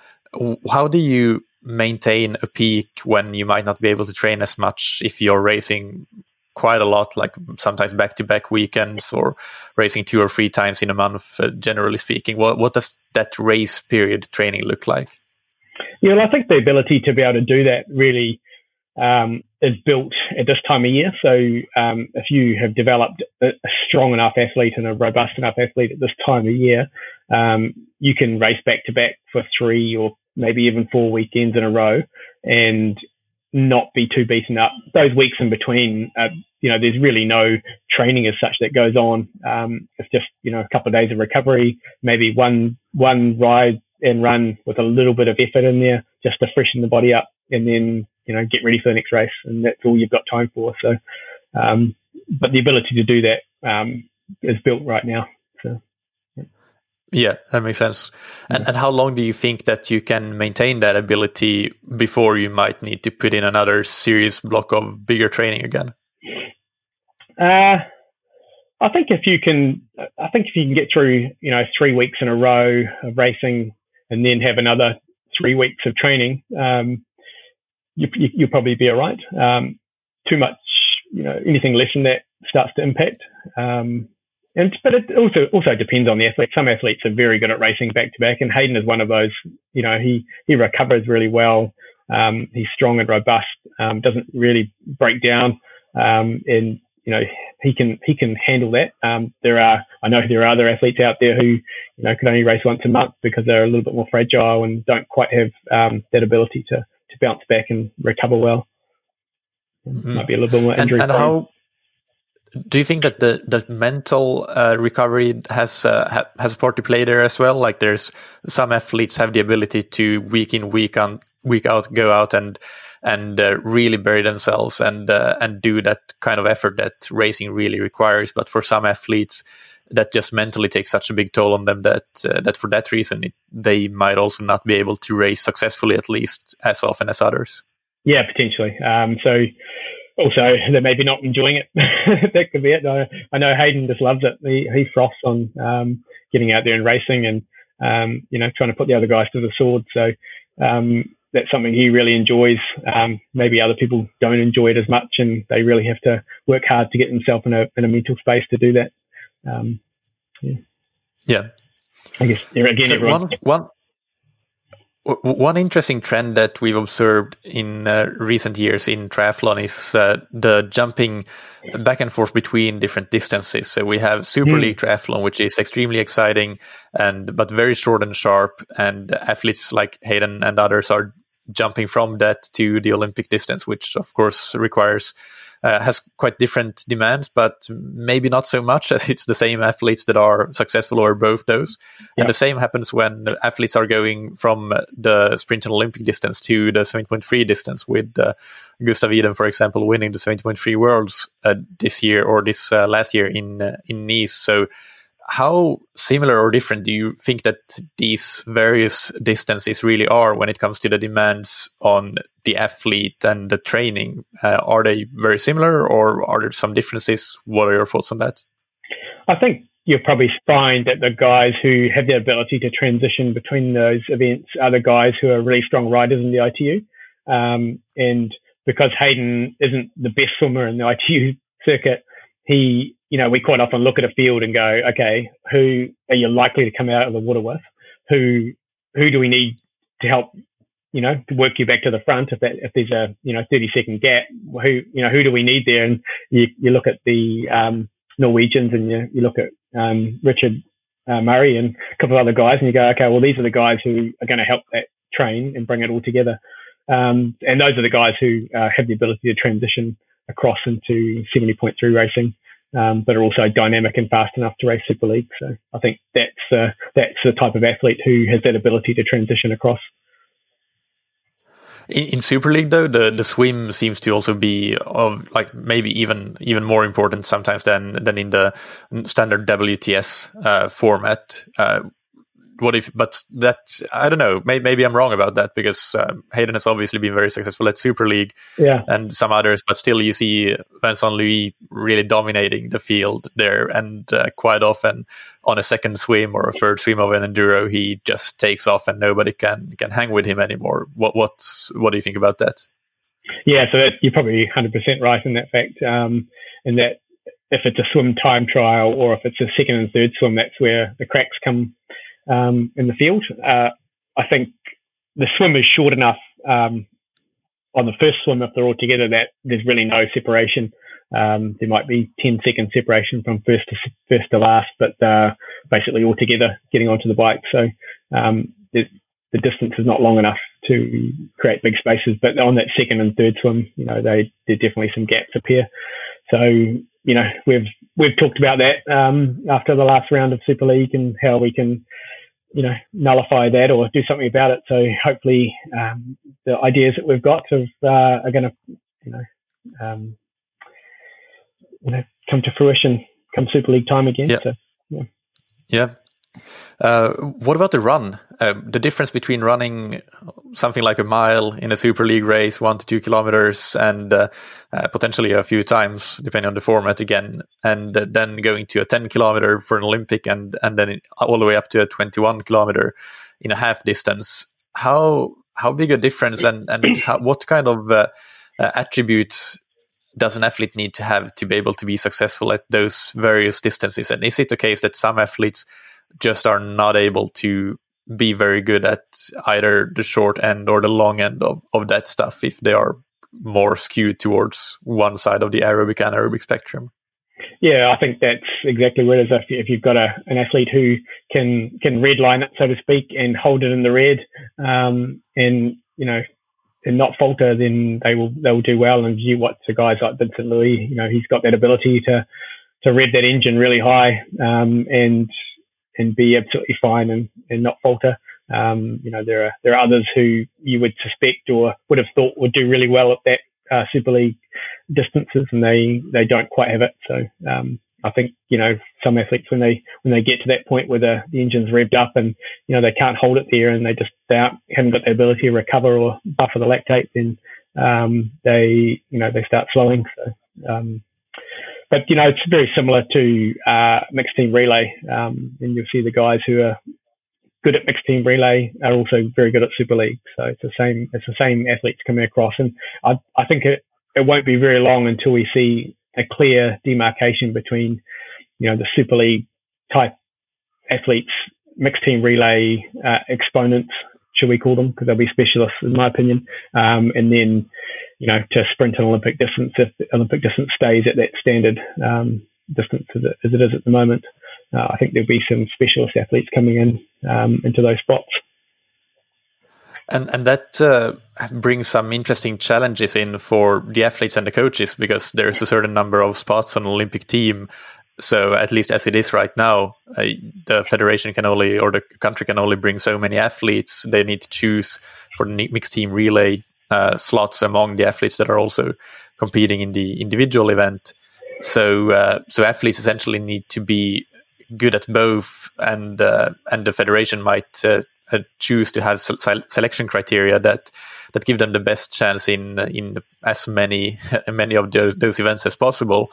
how do you maintain a peak when you might not be able to train as much if you're racing quite a lot, like sometimes back to back weekends or racing two or three times in a month, uh, generally speaking? What, what does that race period training look like? Yeah, well, I think the ability to be able to do that really um, is built at this time of year. So um, if you have developed a, strong enough athlete and a robust enough athlete at this time of year, um, you can race back to back for three or maybe even four weekends in a row and not be too beaten up. Those weeks in between, uh, you know, there's really no training as such that goes on. Um, it's just, you know, a couple of days of recovery, maybe one, one ride and run with a little bit of effort in there just to freshen the body up and then, you know, get ready for the next race. And that's all you've got time for. So, um, but the ability to do that, um, is built right now. So. Yeah, that makes sense. And, and how long do you think that you can maintain that ability before you might need to put in another serious block of bigger training again? Uh, I think if you can, I think if you can get through, you know, three weeks in a row of racing and then have another three weeks of training, um, you, will you, probably be all right. Um, too much, you know, anything less than that starts to impact. Um, and but it also also depends on the athlete. Some athletes are very good at racing back to back, and Hayden is one of those. You know, he he recovers really well. Um, he's strong and robust. Um, doesn't really break down, um, and you know he can he can handle that. Um, there are I know there are other athletes out there who you know could only race once a month because they're a little bit more fragile and don't quite have um, that ability to to bounce back and recover well. Mm-hmm. Might be a little bit more injury. And, and how do you think that the the mental uh, recovery has uh, ha, has a part to play there as well? Like, there's some athletes have the ability to week in week on week out go out and and uh, really bury themselves and uh, and do that kind of effort that racing really requires. But for some athletes, that just mentally takes such a big toll on them that uh, that for that reason it, they might also not be able to race successfully at least as often as others. Yeah, potentially. Um, so also they're maybe not enjoying it. that could be it. I, I, know Hayden just loves it. He, he froths on um, getting out there and racing and um, you know trying to put the other guys to the sword. So um, that's something he really enjoys. Um, maybe other people don't enjoy it as much, and they really have to work hard to get themselves in a in a mental space to do that. Um, yeah. yeah. I guess again, so everyone. One, one one interesting trend that we've observed in uh, recent years in triathlon is uh, the jumping back and forth between different distances. So we have Super mm. League triathlon, which is extremely exciting and but very short and sharp. And athletes like Hayden and others are jumping from that to the Olympic distance, which of course requires uh, has quite different demands, but maybe not so much as it's the same athletes that are successful or both those. Yeah. And the same happens when athletes are going from the sprint and Olympic distance to the 70.3 distance with uh, Gustav Iden, for example, winning the 70.3 worlds uh, this year or this uh, last year in uh, in Nice. So how similar or different do you think that these various distances really are when it comes to the demands on the athlete and the training? Uh, are they very similar or are there some differences? What are your thoughts on that? I think you'll probably find that the guys who have the ability to transition between those events are the guys who are really strong riders in the ITU. Um, and because Hayden isn't the best swimmer in the ITU circuit, he you know, we quite often look at a field and go, okay, who are you likely to come out of the water with? Who who do we need to help, you know, to work you back to the front if that if there's a you know 30 second gap? Who you know who do we need there? And you you look at the um, Norwegians and you you look at um, Richard uh, Murray and a couple of other guys, and you go, okay, well these are the guys who are going to help that train and bring it all together. Um, and those are the guys who uh, have the ability to transition across into 70.3 racing um, but are also dynamic and fast enough to race Super League. So I think that's uh, that's the type of athlete who has that ability to transition across. In, Super League, though, the, the swim seems to also be of like maybe even even more important sometimes than than in the standard WTS uh, format. Uh, what if? But that I don't know. Maybe, maybe I'm wrong about that because uh, Hayden has obviously been very successful at Super League, yeah, and some others. But still, you see Vincent Luis really dominating the field there, and uh, quite often on a second swim or a third swim of an enduro, he just takes off and nobody can can hang with him anymore. What what's what do you think about that? Yeah, so that, you're probably 100% right in that fact. Um, and that if it's a swim time trial or if it's a second and third swim, that's where the cracks come um, in the field. Uh, I think the swim is short enough um, on the first swim if they're all together that there's really no separation. Um, there might be 10 second separation from first to first to last, but uh, basically all together getting onto the bike. So um, the, the distance is not long enough to create big spaces. But on that second and third swim, you know, they there definitely some gaps appear. So you know, we've we've talked about that um, after the last round of Super League and how we can, you know, nullify that or do something about it. So hopefully, um, the ideas that we've got have, uh, are going to, you know, um, you know, come to fruition come Super League time again. Yeah. So, yeah. Yeah, uh, what about the run? Uh, the difference between running something like a mile in a Super League race, one to two kilometers, and uh, uh potentially a few times, depending on the format again, and uh, then going to a 10 kilometer for an Olympic, and and then all the way up to a 21 kilometer in a half distance. How how big a difference, and and how, what kind of attributes does an athlete need to have to be able to be successful at those various distances? And is it the case that some athletes just are not able to be very good at either the short end or the long end of, of that stuff if they are more skewed towards one side of the aerobic and anaerobic spectrum. Yeah, I think that's exactly what it is. If, if you've got a, an athlete who can can red line it, so to speak, and hold it in the red, um, and you know, and not falter, then they will they will do well. And you watch the guys like Vincent Luis, you know, he's got that ability to to rev that engine really high, um, and and be absolutely fine and, and not falter. Um, you know, there are there are others who you would suspect or would have thought would do really well at that uh, Super League distances, and they they don't quite have it. So um, I think you know some athletes when they when they get to that point where the, the engine's revved up and you know they can't hold it there and they just they haven't got the ability to recover or buffer the lactate, then um, they you know they start slowing. So um, but you know, it's very similar to uh, mixed team relay, um, and you'll see the guys who are good at mixed team relay are also very good at Super League. So it's the same. It's the same athletes coming across, and I, I think it it won't be very long until we see a clear demarcation between, you know, the Super League type athletes, mixed team relay uh, exponents, should we call them, because they'll be specialists, in my opinion, um, and then you know, to sprint an Olympic distance if the Olympic distance stays at that standard um, distance as it, as it is at the moment. Uh, I think there'll be some specialist athletes coming in um, into those spots. And and that uh, brings some interesting challenges in for the athletes and the coaches because there's a certain number of spots on Olympic team. So at least as it is right now, uh, the federation can only or the country can only bring so many athletes. They need to choose for the mixed team relay uh, slots among the athletes that are also competing in the individual event. So uh, so athletes essentially need to be good at both, and uh, and the federation might uh, uh, choose to have selection criteria that that give them the best chance in in as many many of the, those events as possible.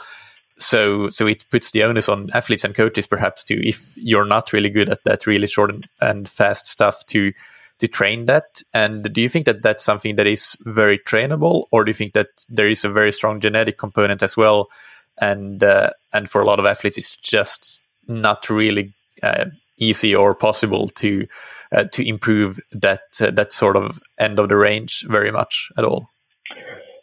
So so it puts the onus on athletes and coaches perhaps to if you're not really good at that really short and, and fast stuff to to train that? And do you think that that's something that is very trainable, or do you think that there is a very strong genetic component as well? And uh, and for a lot of athletes, it's just not really uh, easy or possible to uh, to improve that uh, that sort of end of the range very much at all.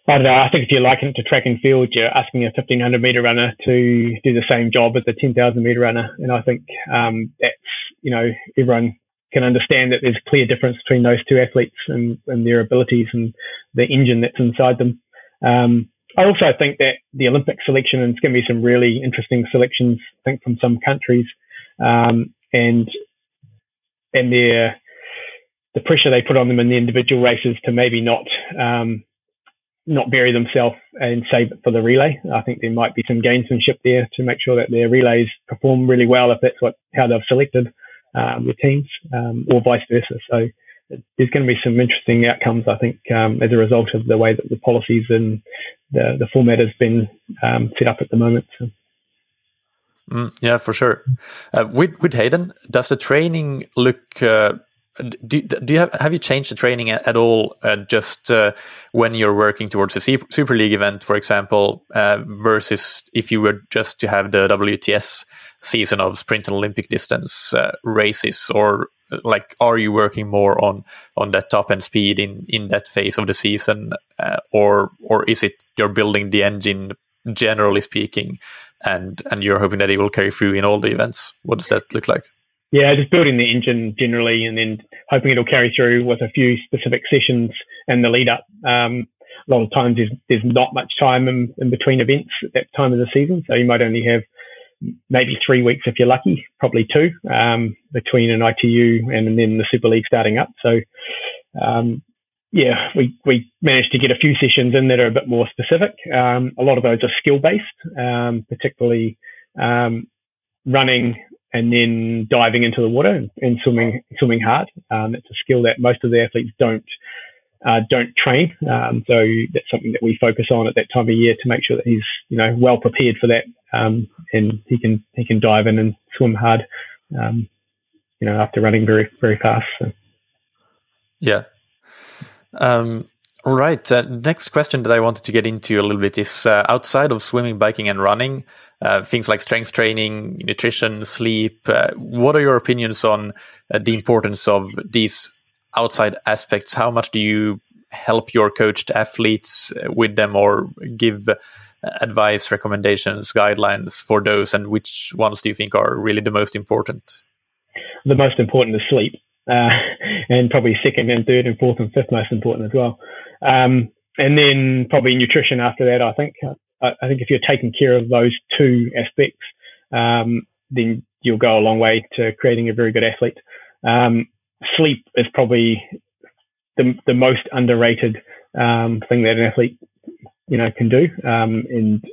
Don't know. I think if you liken it to track and field, you're asking a 1500 meter runner to do the same job as a 10,000 meter runner. And I think um, that's, you know, everyone can understand that there's a clear difference between those two athletes and, and their abilities and the engine that's inside them. Um, I also think that the Olympic selection, and it's going to be some really interesting selections, I think, from some countries, um, and and their the pressure they put on them in the individual races to maybe not um, not bury themselves and save it for the relay. I think there might be some gamesmanship there to make sure that their relays perform really well if that's what how they've selected. um, the teams, um, or vice versa. So there's going to be some interesting outcomes, I think, um, as a result of the way that the policies and the, the format has been um, set up at the moment. So. Mm, yeah, for sure. Uh, with with Hayden, does the training look? Uh, do, do you have have you changed the training at, all? Uh, just uh, when you're working towards a Super League event, for example, uh, versus if you were just to have the WTS season of sprint and Olympic distance uh, races, or like are you working more on on that top end speed in in that phase of the season uh, or or is it you're building the engine generally speaking and and you're hoping that it will carry through in all the events what does that look like yeah just building the engine generally and then hoping it'll carry through with a few specific sessions and the lead up um, a lot of times there's, there's not much time in, in between events at that time of the season so you might only have maybe three weeks if you're lucky, probably two um, between an ITU and then the Super League starting up. So, um, yeah, we, we managed to get a few sessions in that are a bit more specific. Um, a lot of those are skill based, um, particularly um, running and then diving into the water and, swimming swimming hard. Um, it's a skill that most of the athletes don't uh, don't train. Um, so that's something that we focus on at that time of year to make sure that he's you know well prepared for that, um, and he can he can dive in and swim hard. Um, you know, after running very very fast. So. Yeah. Um, all right. Uh, next question that I wanted to get into a little bit is uh, outside of swimming, biking, and running, uh, things like strength training, nutrition, sleep. Uh, what are your opinions on uh, the importance of these outside aspects, how much do you help your coached athletes uh, with them or give advice, recommendations, guidelines for those? And which ones do you think are really the most important? The most important is sleep. Uh, and probably second and third and fourth and fifth most important as well. Um, and then probably nutrition after that. I think I, I, think if you're taking care of those two aspects, um, then you'll go a long way to creating a very good athlete. Um, sleep is probably the, the most underrated um, thing that an athlete, you know, can do. Um, and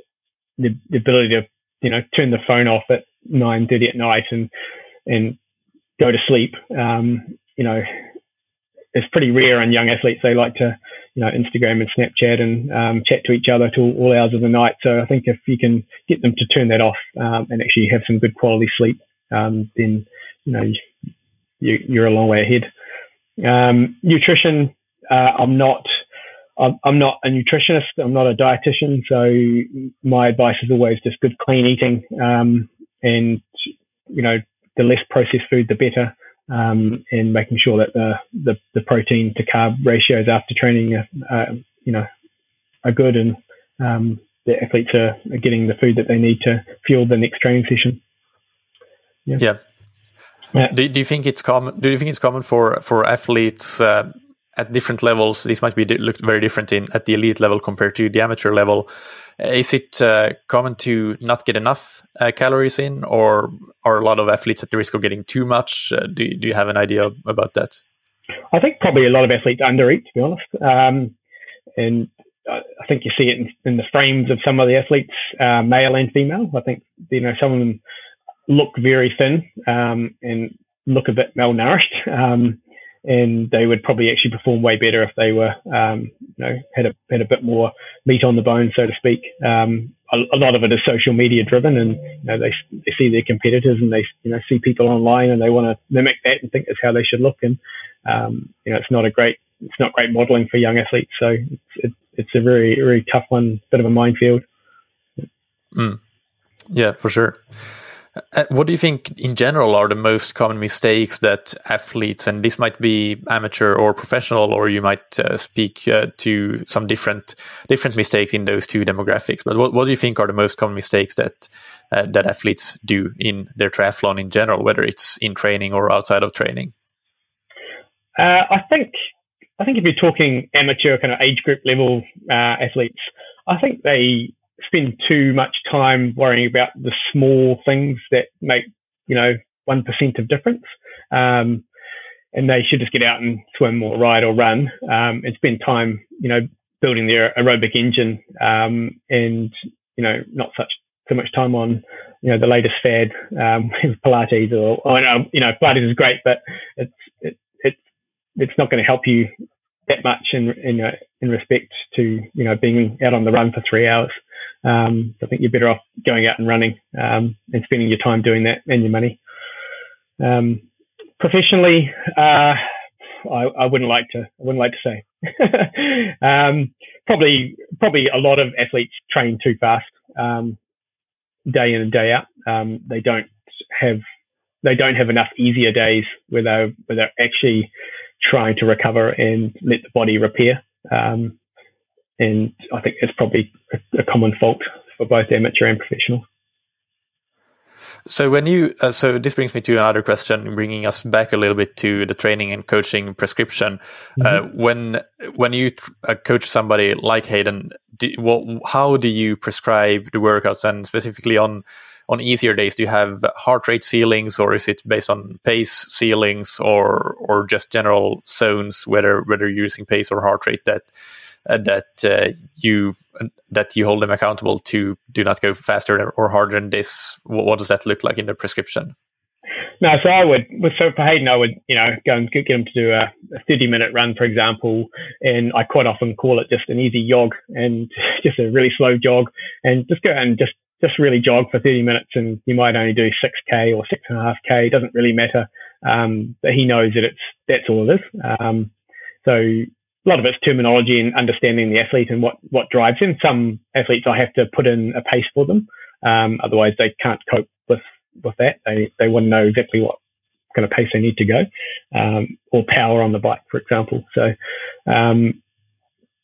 the, the, ability to, you know, turn the phone off at 9.30 at night and, and go to sleep, um, you know, it's pretty rare in young athletes. They like to, you know, Instagram and Snapchat and um, chat to each other till all hours of the night. So I think if you can get them to turn that off um, and actually have some good quality sleep, um, then you know you, are a long way ahead. Um, nutrition, uh, I'm not. I'm, not a nutritionist. I'm not a dietitian. So my advice is always just good, clean eating, um, and you know, the less processed food, the better. Um, and making sure that the, the, the protein to carb ratios after training, are, you know, are good, and um, the athletes are, are, getting the food that they need to fuel the next training session. Yeah. yeah. Yeah. Do, do you think it's common? Do you think it's common for for athletes uh, at different levels? This might be looked very different in at the elite level compared to the amateur level. Uh, is it uh, common to not get enough uh, calories in, or are a lot of athletes at the risk of getting too much? Uh, do Do you have an idea about that? I think probably a lot of athletes undereat, to be honest. Um, and I think you see it in, in, the frames of some of the athletes, uh, male and female. I think you know some of them look very thin um, and look a bit malnourished. Um, and they would probably actually perform way better if they were, um, you know, had a had a bit more meat on the bone, so to speak. Um, a, a, lot of it is social media driven, and you know they they see their competitors and they you know see people online and they want to mimic that and think that's how they should look. And um, you know, it's not a great it's not great modelling for young athletes. So it's it, it's a very very tough one, bit of a minefield. Mm. Yeah, for sure. Uh, what do you think in general are the most common mistakes that athletes, and this might be amateur or professional, or you might uh, speak uh, to some different different mistakes in those two demographics. But what, what do you think are the most common mistakes that uh, that athletes do in their triathlon in general, whether it's in training or outside of training? Uh, I think I think if you're talking amateur kind of age group level athletes, I think they spend too much time worrying about the small things that make, you know, 1% of difference. Um, and they should just get out and swim or ride or run um, and spend time, you know, building their aerobic engine um, and, you know, not such so much time on you know the latest fad um, Pilates or, or you know Pilates is great, but it's it, it's it's not going to help you that much in in uh, in respect to you know being out on the run for three hours. Um, so I think you're better off going out and running um, and spending your time doing that and your money. Um, professionally, uh, I, I, wouldn't like to. I wouldn't like to say. Um, probably, probably a lot of athletes train too fast, um, day in and day out. Um, they don't have they don't have enough easier days where they where they're actually trying to recover and let the body repair. And I think it's probably a, a, common fault for both amateur and professional. So when you uh, so this brings me to another question, bringing us back a little bit to the training and coaching prescription. Mm-hmm. Uh, when when you uh, coach somebody like Hayden, do, what, how do you prescribe the workouts, and specifically on on easier days, do you have heart rate ceilings, or is it based on pace ceilings, or or just general zones, whether whether you're using pace or heart rate that that uh, you that you hold them accountable to do not go faster or harder than this? What, does that look like in the prescription? No, so I would, with so for Hayden, I would, you know, go and get him to do a, a 30 minute run, for example. And I quite often call it just an easy jog and just a really slow jog and just go and just, just really jog for 30 minutes. And you might only do 6K or six and a half K. Doesn't really matter. Um, but he knows that it's, that's all it is. Um, so a lot of it's terminology and understanding the athlete and what, what drives him. Some athletes I have to put in a pace for them. Um, otherwise they can't cope with, with that. They, they to know exactly what kind of pace they need to go, um, or power on the bike, for example. So, um,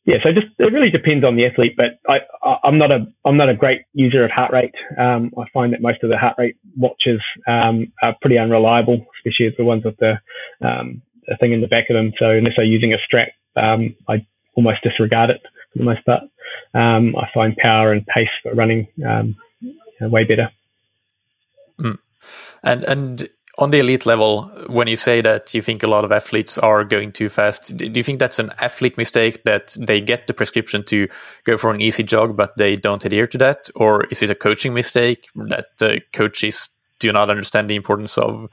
yeah, so just it really depends on the athlete, but I, am not a I'm not a great user of heart rate. Um, I find that most of the heart rate watches um, are pretty unreliable, especially the ones with the, um, the thing in the back of them. So unless they're using a strap, um, I almost disregard it for the most part. Um, I find power and pace for running um, way better. Mm. And and on the elite level, when you say that you think a lot of athletes are going too fast, do you think that's an athlete mistake that they get the prescription to go for an easy jog, but they don't adhere to that? Or is it a coaching mistake that the coaches do not understand the importance of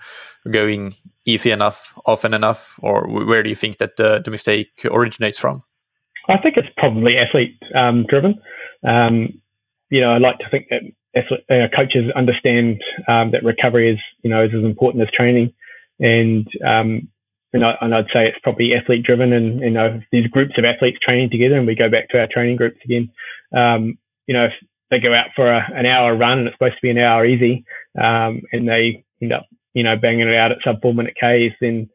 going easy enough, often enough? Or where do you think that the, the mistake originates from? I think it's probably athlete um, driven. Um, you know, I like to think that uh, coaches understand um, that recovery is, you know, is as important as training. And, um, and, I, I'd say it's probably athlete driven and, you know, these groups of athletes training together and we go back to our training groups again. Um, you know, if they go out for a, an hour run and it's supposed to be an hour easy, um, and they end up, you know, banging it out at sub four minute Ks, then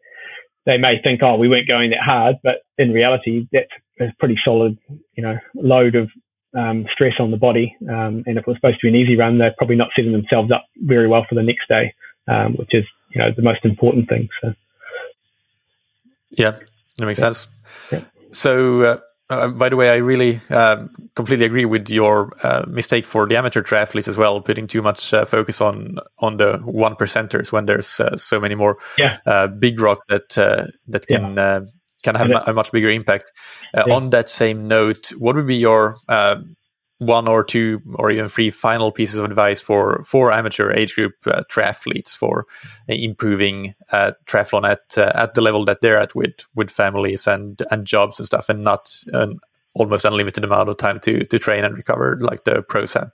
they may think, oh, we weren't going that hard, but in reality, that's a pretty solid, you know, load of um, stress on the body. Um, and if it was supposed to be an easy run, they're probably not setting themselves up very well for the next day, um, which is you know the most important thing. So, yeah, that makes yeah. sense. Yeah. So. Uh, uh, by the way, I really uh, completely agree with your uh, mistake for the amateur triathletes as well, putting too much uh, focus on on the one percenters when there's uh, so many more yeah. big rock that that can yeah can have a much bigger impact. Uh. On that same note, what would be your uh, one or two or even three final pieces of advice for for amateur age group uh, triathletes for improving uh, triathlon at uh, at the level that they're at with with families and and jobs and stuff, and not an almost unlimited amount of time to to train and recover like the pros have.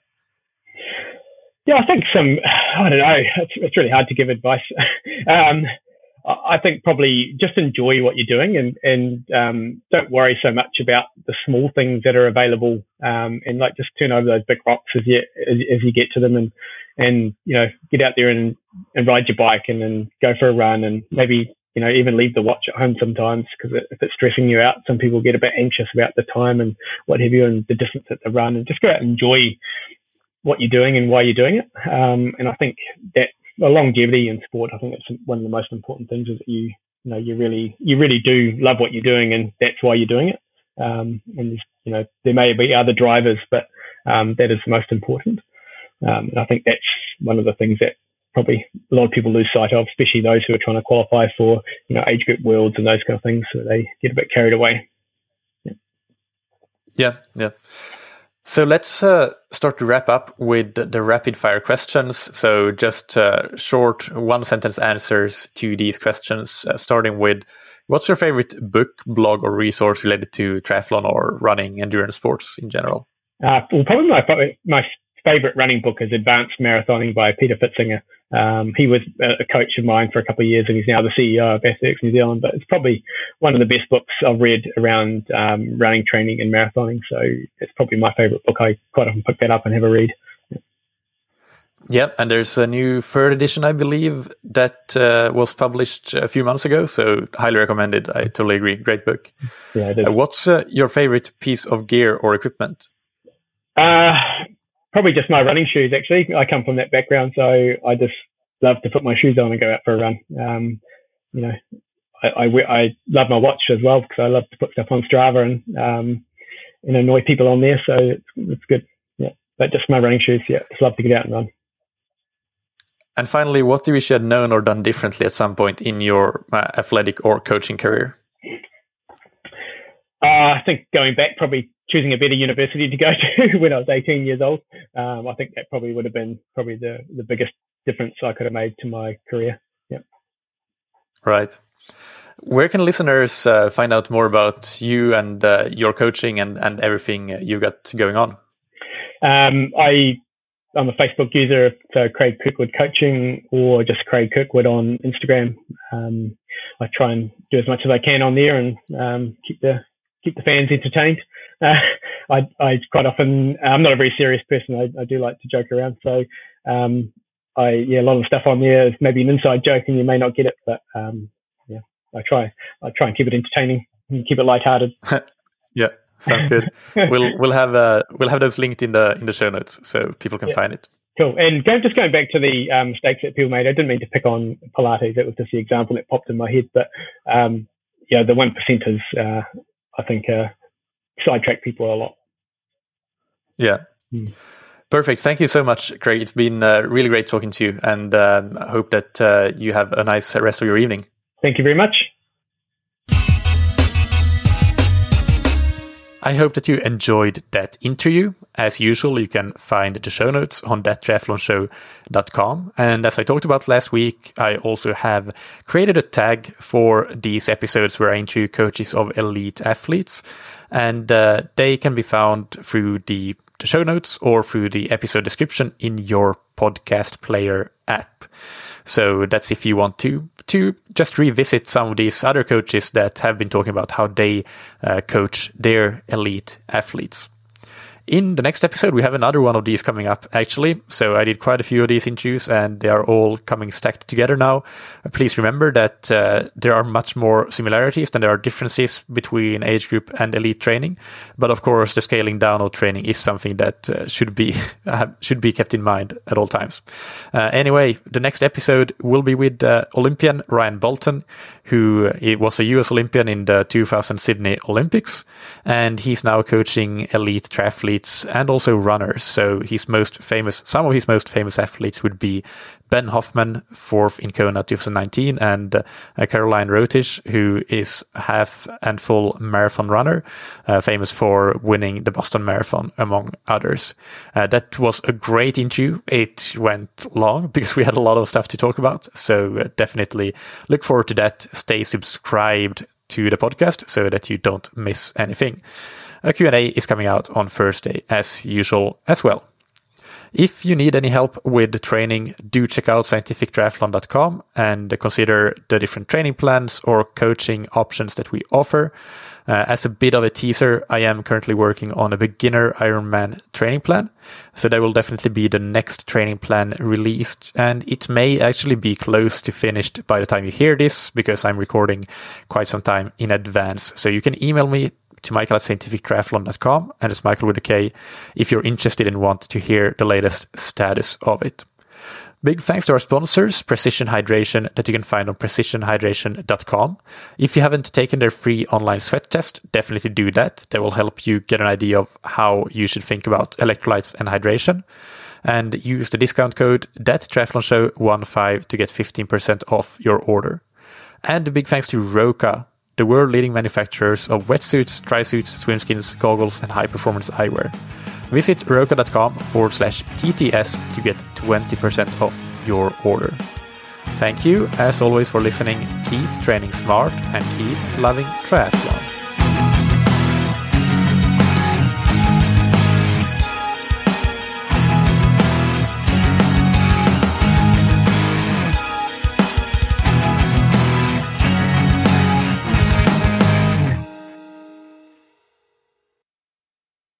Yeah, I think some. I don't know. It's, it's really hard to give advice. um, I think probably just enjoy what you're doing and, and um, don't worry so much about the small things that are available um, and like just turn over those big rocks as you, as, as, you get to them and, and, you know, get out there and, and ride your bike and then go for a run and maybe, you know, even leave the watch at home sometimes because if it's stressing you out, some people get a bit anxious about the time and what have you and the distance that they run and just go out and enjoy what you're doing and why you're doing it. Um, and I think that well, longevity in sport, I think it's one of the most important things is that you, you know, you really, you really do love what you're doing and that's why you're doing it. Um, and, you know, there may be other drivers, but, um, that is the most important. Um, and I think that's one of the things that probably a lot of people lose sight of, especially those who are trying to qualify for, you know, age group worlds and those kind of things. So they get a bit carried away. Yeah. Yeah. yeah. So let's uh, start to wrap up with the rapid fire questions. So just uh, short one sentence answers to these questions, uh, starting with what's your favorite book, blog, or resource related to triathlon or running endurance sports in general? Uh, well, probably my, my favorite running book is Advanced Marathoning by Peter Pfitzinger. Um, he was a coach of mine for a couple of years and he's now the CEO of SX New Zealand, but it's probably one of the best books I've read around um, running training and marathoning. So it's probably my favorite book. I quite often pick that up and have a read. Yeah, and there's a new third edition, I believe, that uh, was published a few months ago. So highly recommended. I totally agree. Great book. Yeah, uh, what's uh, your favorite piece of gear or equipment? Uh, probably just my running shoes. Actually, I come from that background, so I just love to put my shoes on and go out for a run. Um, you know, I, I, I, love my watch as well because I love to put stuff on Strava and um, and annoy people on there. So it's, it's good. Yeah, but just my running shoes. Yeah, just love to get out and run. And finally, what do you wish you had known or done differently at some point in your uh, athletic or coaching career? Uh, I think going back, probably choosing a better university to go to when I was 18 years old. Um, I think that probably would have been probably the, the biggest difference I could have made to my career. Yeah. Right. Where can listeners uh, find out more about you and uh, your coaching and, and everything you've got going on? Um, I I'm a Facebook user, so Craig Kirkwood Coaching or just Craig Kirkwood on Instagram. Um, I try and do as much as I can on there and um, keep the keep the fans entertained. Uh, I, I quite often, I'm not a very serious person. I, I do like to joke around. So, um, I, yeah, a lot of stuff on there is maybe an inside joke and you may not get it, but, um, yeah, I try, I try and keep it entertaining and keep it lighthearted. yeah. Sounds good. we'll, we'll have, uh, we'll have those linked in the, in the show notes so people can yeah. find it. Cool. And going, just going back to the um, mistakes that people made, I didn't mean to pick on Pilates. That was just the example that popped in my head. But um, yeah, the one percenters, uh, I think, uh, sidetrack people a lot. Yeah. Mm. Perfect. Thank you so much, Craig. It's been uh, really great talking to you, and um, I hope that uh, you have a nice rest of your evening. Thank you very much. I hope that you enjoyed that interview. As usual, you can find the show notes on thattriathlonshow.com. And as I talked about last week, I also have created a tag for these episodes where I interview coaches of elite athletes. And uh, they can be found through the, the show notes or through the episode description in your podcast player app. So that's if you want to to just revisit some of these other coaches that have been talking about how they uh, coach their elite athletes. In the next episode, we have another one of these coming up, actually. So I did quite a few of these interviews, and they are all coming stacked together now. Uh, please remember that uh, there are much more similarities than there are differences between age group and elite training. But of course, the scaling down of training is something that uh, should be should be kept in mind at all times. Uh, anyway, the next episode will be with uh, Olympian Ryan Bolton, who was a US Olympian in the 2000 Sydney Olympics, and he's now coaching elite triathletes athletes and also runners. So his most famous, some of his most famous athletes would be Ben Hoffman, fourth in Kona 2019, and uh, Caroline Rotich, who is half and full marathon runner, uh, famous for winning the Boston Marathon, among others. Uh, that was a great interview. It went long because we had a lot of stuff to talk about. So uh, definitely look forward to that. Stay subscribed to the podcast so that you don't miss anything. A Q&A is coming out on Thursday as usual as well. If you need any help with the training, do check out scientifictriathlon.com and consider the different training plans or coaching options that we offer. Uh, as a bit of a teaser, I am currently working on a beginner Ironman training plan. So that will definitely be the next training plan released. And it may actually be close to finished by the time you hear this because I'm recording quite some time in advance. So you can email me to Michael at scientifictriathlon.com, and it's Michael with a K if you're interested and want to hear the latest status of it. Big thanks to our sponsors, Precision Hydration, that you can find on precisionhydration.com. If you haven't taken their free online sweat test, definitely do that. That will help you get an idea of how you should think about electrolytes and hydration. And use the discount code ThatTriathlonShow15 to get 15% off your order. And a big thanks to Roka, the world leading manufacturers of wetsuits, dry suits, swimskins, goggles, and high performance eyewear. Visit roka.com forward slash TTS to get 20% off your order. Thank you, as always, for listening. Keep training smart and keep loving triathlon.